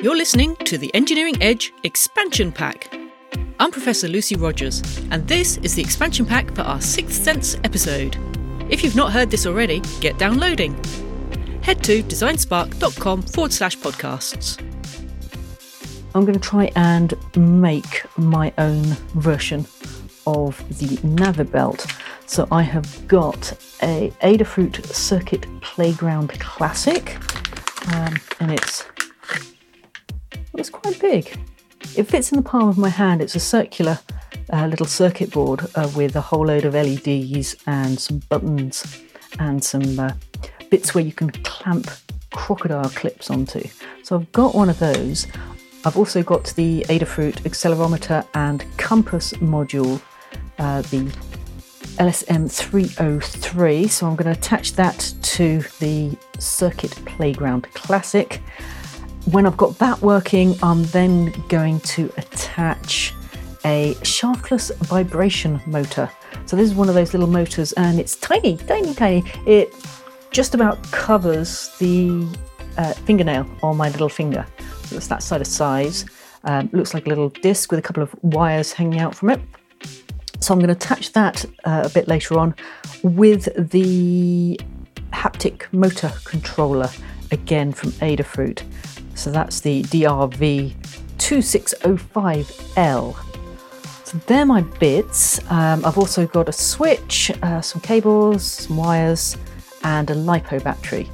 You're listening to the Engineering Edge Expansion Pack. I'm Professor Lucy Rogers, and this is the expansion pack for our Sixth Sense episode. If you've not heard this already, get downloading. Head to designspark.com forward slash podcasts. I'm going to try and make my own version of the Navibelt. So I have got a Adafruit Circuit Playground Classic, um, and it's it's quite big. It fits in the palm of my hand. It's a circular uh, little circuit board uh, with a whole load of LEDs and some buttons and some uh, bits where you can clamp crocodile clips onto. So I've got one of those. I've also got the Adafruit accelerometer and compass module, uh, the LSM 303. So I'm going to attach that to the Circuit Playground Classic. When I've got that working, I'm then going to attach a shaftless vibration motor. So this is one of those little motors and it's tiny, tiny, tiny. It just about covers the uh, fingernail on my little finger. So it's that side of size. Um, looks like a little disc with a couple of wires hanging out from it. So I'm going to attach that uh, a bit later on with the haptic motor controller again from Adafruit. So that's the DRV 2605L. So they're my bits. Um, I've also got a switch, uh, some cables, some wires, and a LiPo battery.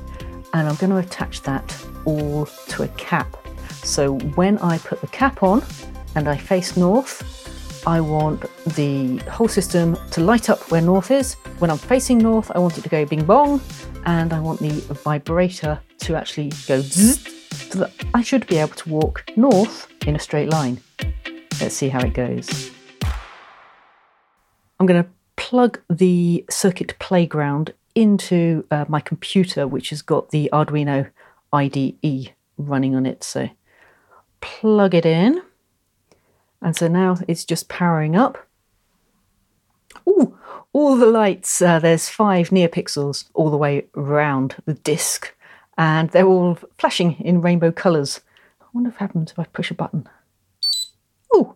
And I'm going to attach that all to a cap. So when I put the cap on and I face north, I want the whole system to light up where north is. When I'm facing north, I want it to go bing bong, and I want the vibrator to actually go zzz, so that I should be able to walk north in a straight line. Let's see how it goes. I'm going to plug the circuit playground into uh, my computer, which has got the Arduino IDE running on it. So plug it in. And so now it's just powering up. Ooh, all the lights, uh, there's five neopixels all the way around the disc, and they're all flashing in rainbow colours. I wonder what happens if I push a button. Ooh.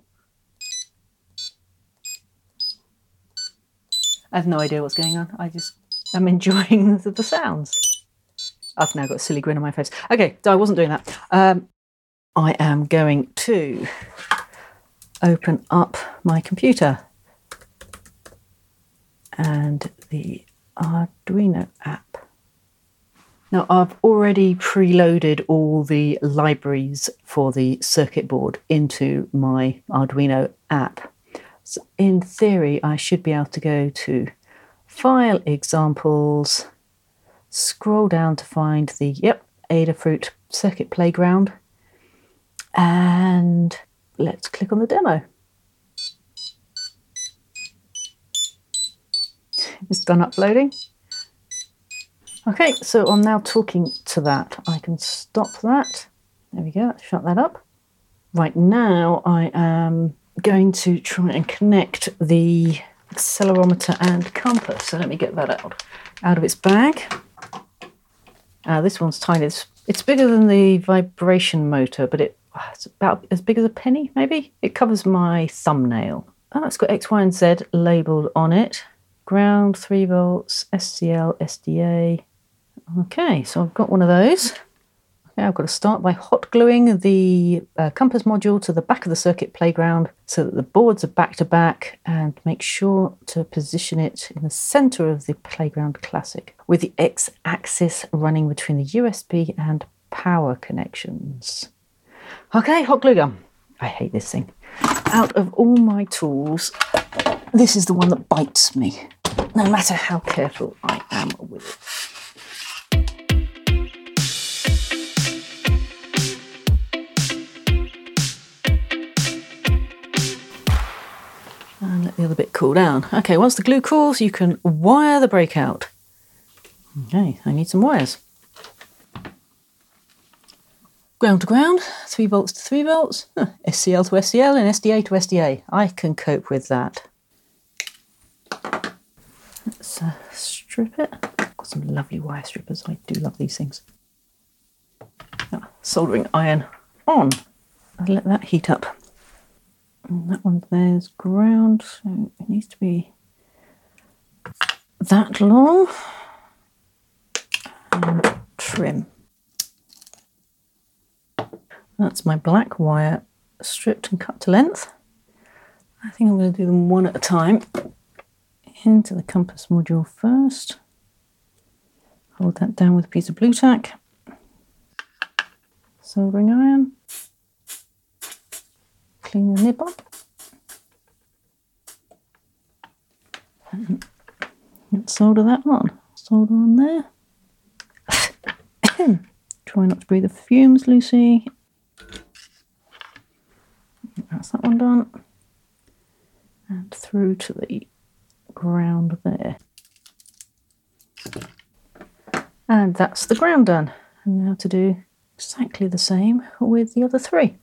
I have no idea what's going on. I just am enjoying the, the sounds. I've now got a silly grin on my face. Okay, so I wasn't doing that. Um, I am going to open up my computer and the Arduino app. Now, I've already preloaded all the libraries for the circuit board into my Arduino app. So, in theory, I should be able to go to File Examples, scroll down to find the, yep, Adafruit Circuit Playground, and let's click on the demo. It's done uploading. Okay, so I'm now talking to that. I can stop that. There we go, shut that up. Right now, I am going to try and connect the accelerometer and compass. So let me get that out out of its bag. Uh, this one's tiny. It's, it's bigger than the vibration motor, but it it's about as big as a penny, maybe. It covers my thumbnail. Oh, it's got X, Y, and Z labelled on it. Ground, 3 volts, SCL, SDA. Okay, so I've got one of those. Okay, I've got to start by hot gluing the uh, compass module to the back of the circuit playground so that the boards are back to back and make sure to position it in the center of the playground classic with the X axis running between the USB and power connections. Okay, hot glue gun. I hate this thing. Out of all my tools, this is the one that bites me, no matter how careful I am with it. The other bit cool down. Okay, once the glue cools, you can wire the breakout. Okay, I need some wires. Ground to ground, 3 volts to 3 volts, huh, SCL to SCL and SDA to SDA. I can cope with that. Let's uh, strip it. Got some lovely wire strippers. I do love these things. Oh, soldering iron on. I'll let that heat up. And that one there's ground, so it needs to be that long. And trim. That's my black wire stripped and cut to length. I think I'm going to do them one at a time. Into the compass module first. Hold that down with a piece of Blu Tack. Soldering iron. Clean the nib up. And solder that on. Solder on there. Try not to breathe the fumes, Lucy. That's that one done. And through to the ground there. And that's the ground done. And now to do exactly the same with the other three.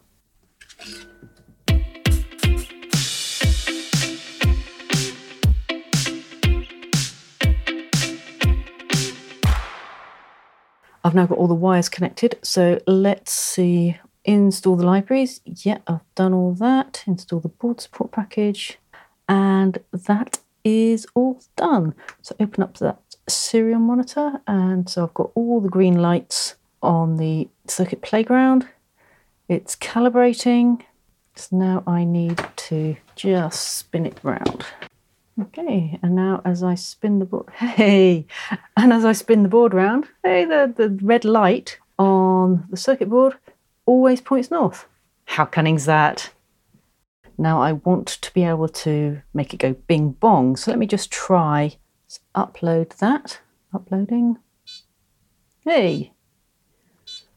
I've now got all the wires connected, so let's see. Install the libraries. Yeah, I've done all that. Install the board support package, and that is all done. So open up that serial monitor, and so I've got all the green lights on the circuit playground. It's calibrating. So now I need to just spin it round. Okay, and now as I spin the board, hey, and as I spin the board round, hey, the, the red light on the circuit board always points north. How cunning's that? Now I want to be able to make it go bing bong, so let me just try upload that. Uploading. Hey.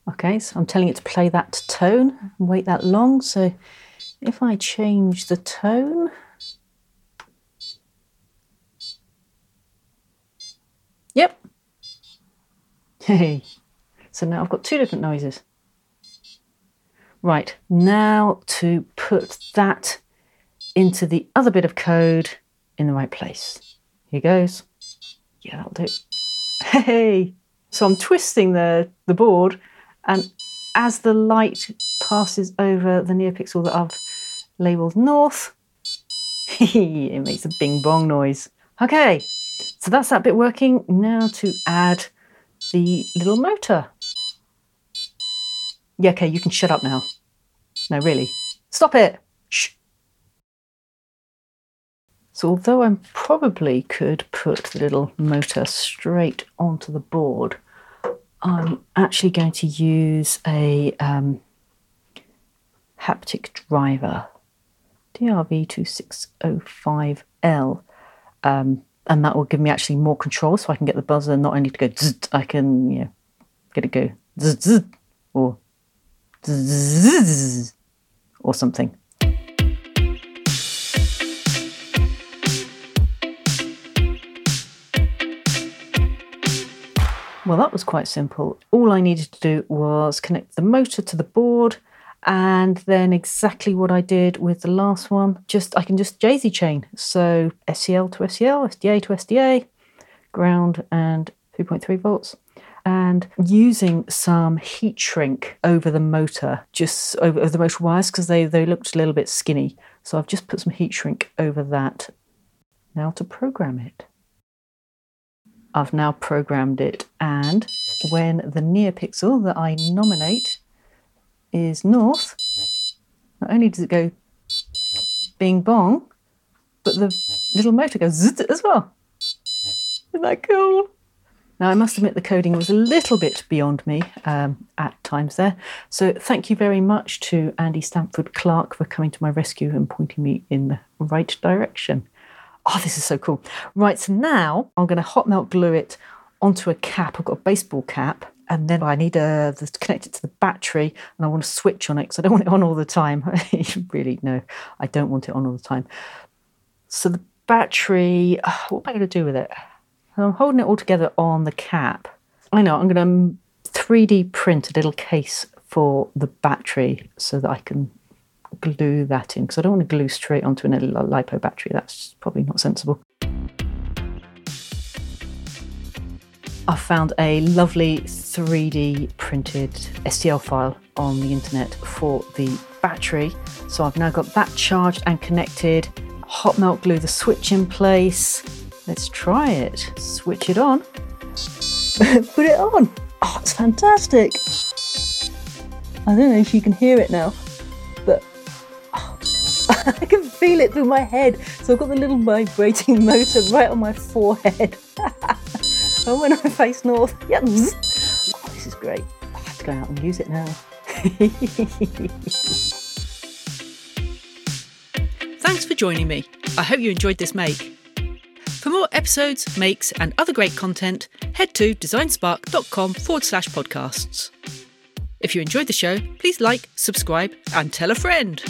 Okay, so I'm telling it to play that tone and wait that long. So if I change the tone, Yep. Hey. So now I've got two different noises. Right, now to put that into the other bit of code in the right place. Here goes. Yeah, that'll do. Hey! So I'm twisting the, the board, and as the light passes over the NeoPixel that I've labelled north, it makes a bing bong noise. Okay, so that's that bit working. Now to add the little motor. Yeah, okay, you can shut up now. No, really. Stop it! Shh. So although I probably could put the little motor straight onto the board, I'm actually going to use a um, haptic driver, DRV2605L. Um, and that will give me actually more control so I can get the buzzer and not only to go zzz, I can you know, get it go zzz, zzz, or zzz, or something. Well, that was quite simple. All I needed to do was connect the motor to the board and then exactly what I did with the last one, just I can just daisy chain. So SCL to SCL, SDA to SDA, ground and 3.3 volts. And using some heat shrink over the motor, just over, the motor wires, because they, they looked a little bit skinny. So I've just put some heat shrink over that. Now to program it. I've now programmed it, and when the NeoPixel that I nominate is north, not only does it go bing bong, but the little motor goes zzz as well. Isn't that cool? Now, I must admit the coding was a little bit beyond me um, at times there. So, thank you very much to Andy Stanford Clark for coming to my rescue and pointing me in the right direction. Oh, this is so cool. Right, so now I'm going to hot melt glue it onto a cap. I've got a baseball cap and then I need uh, a, to connect it to the battery and I want to switch on it because I don't want it on all the time. really, no, I don't want it on all the time. So the battery, uh, what am I going to do with it? I'm holding it all together on the cap. I know, I'm going to 3D print a little case for the battery so that I can glue that in because I don't want to glue straight onto a uh, LiPo battery. That's probably not sensible. I found a lovely 3D printed STL file on the internet for the battery. So I've now got that charged and connected. Hot melt glue the switch in place. Let's try it. Switch it on. Put it on. Oh, it's fantastic. I don't know if you can hear it now, but oh, I can feel it through my head. So I've got the little vibrating motor right on my forehead. when I face north, yep. Oh, this is great. I have to go out and use it now. Thanks for joining me. I hope you enjoyed this make. For more episodes, makes, and other great content, head to designspark.com forward slash podcasts. If you enjoyed the show, please like, subscribe, and tell a friend.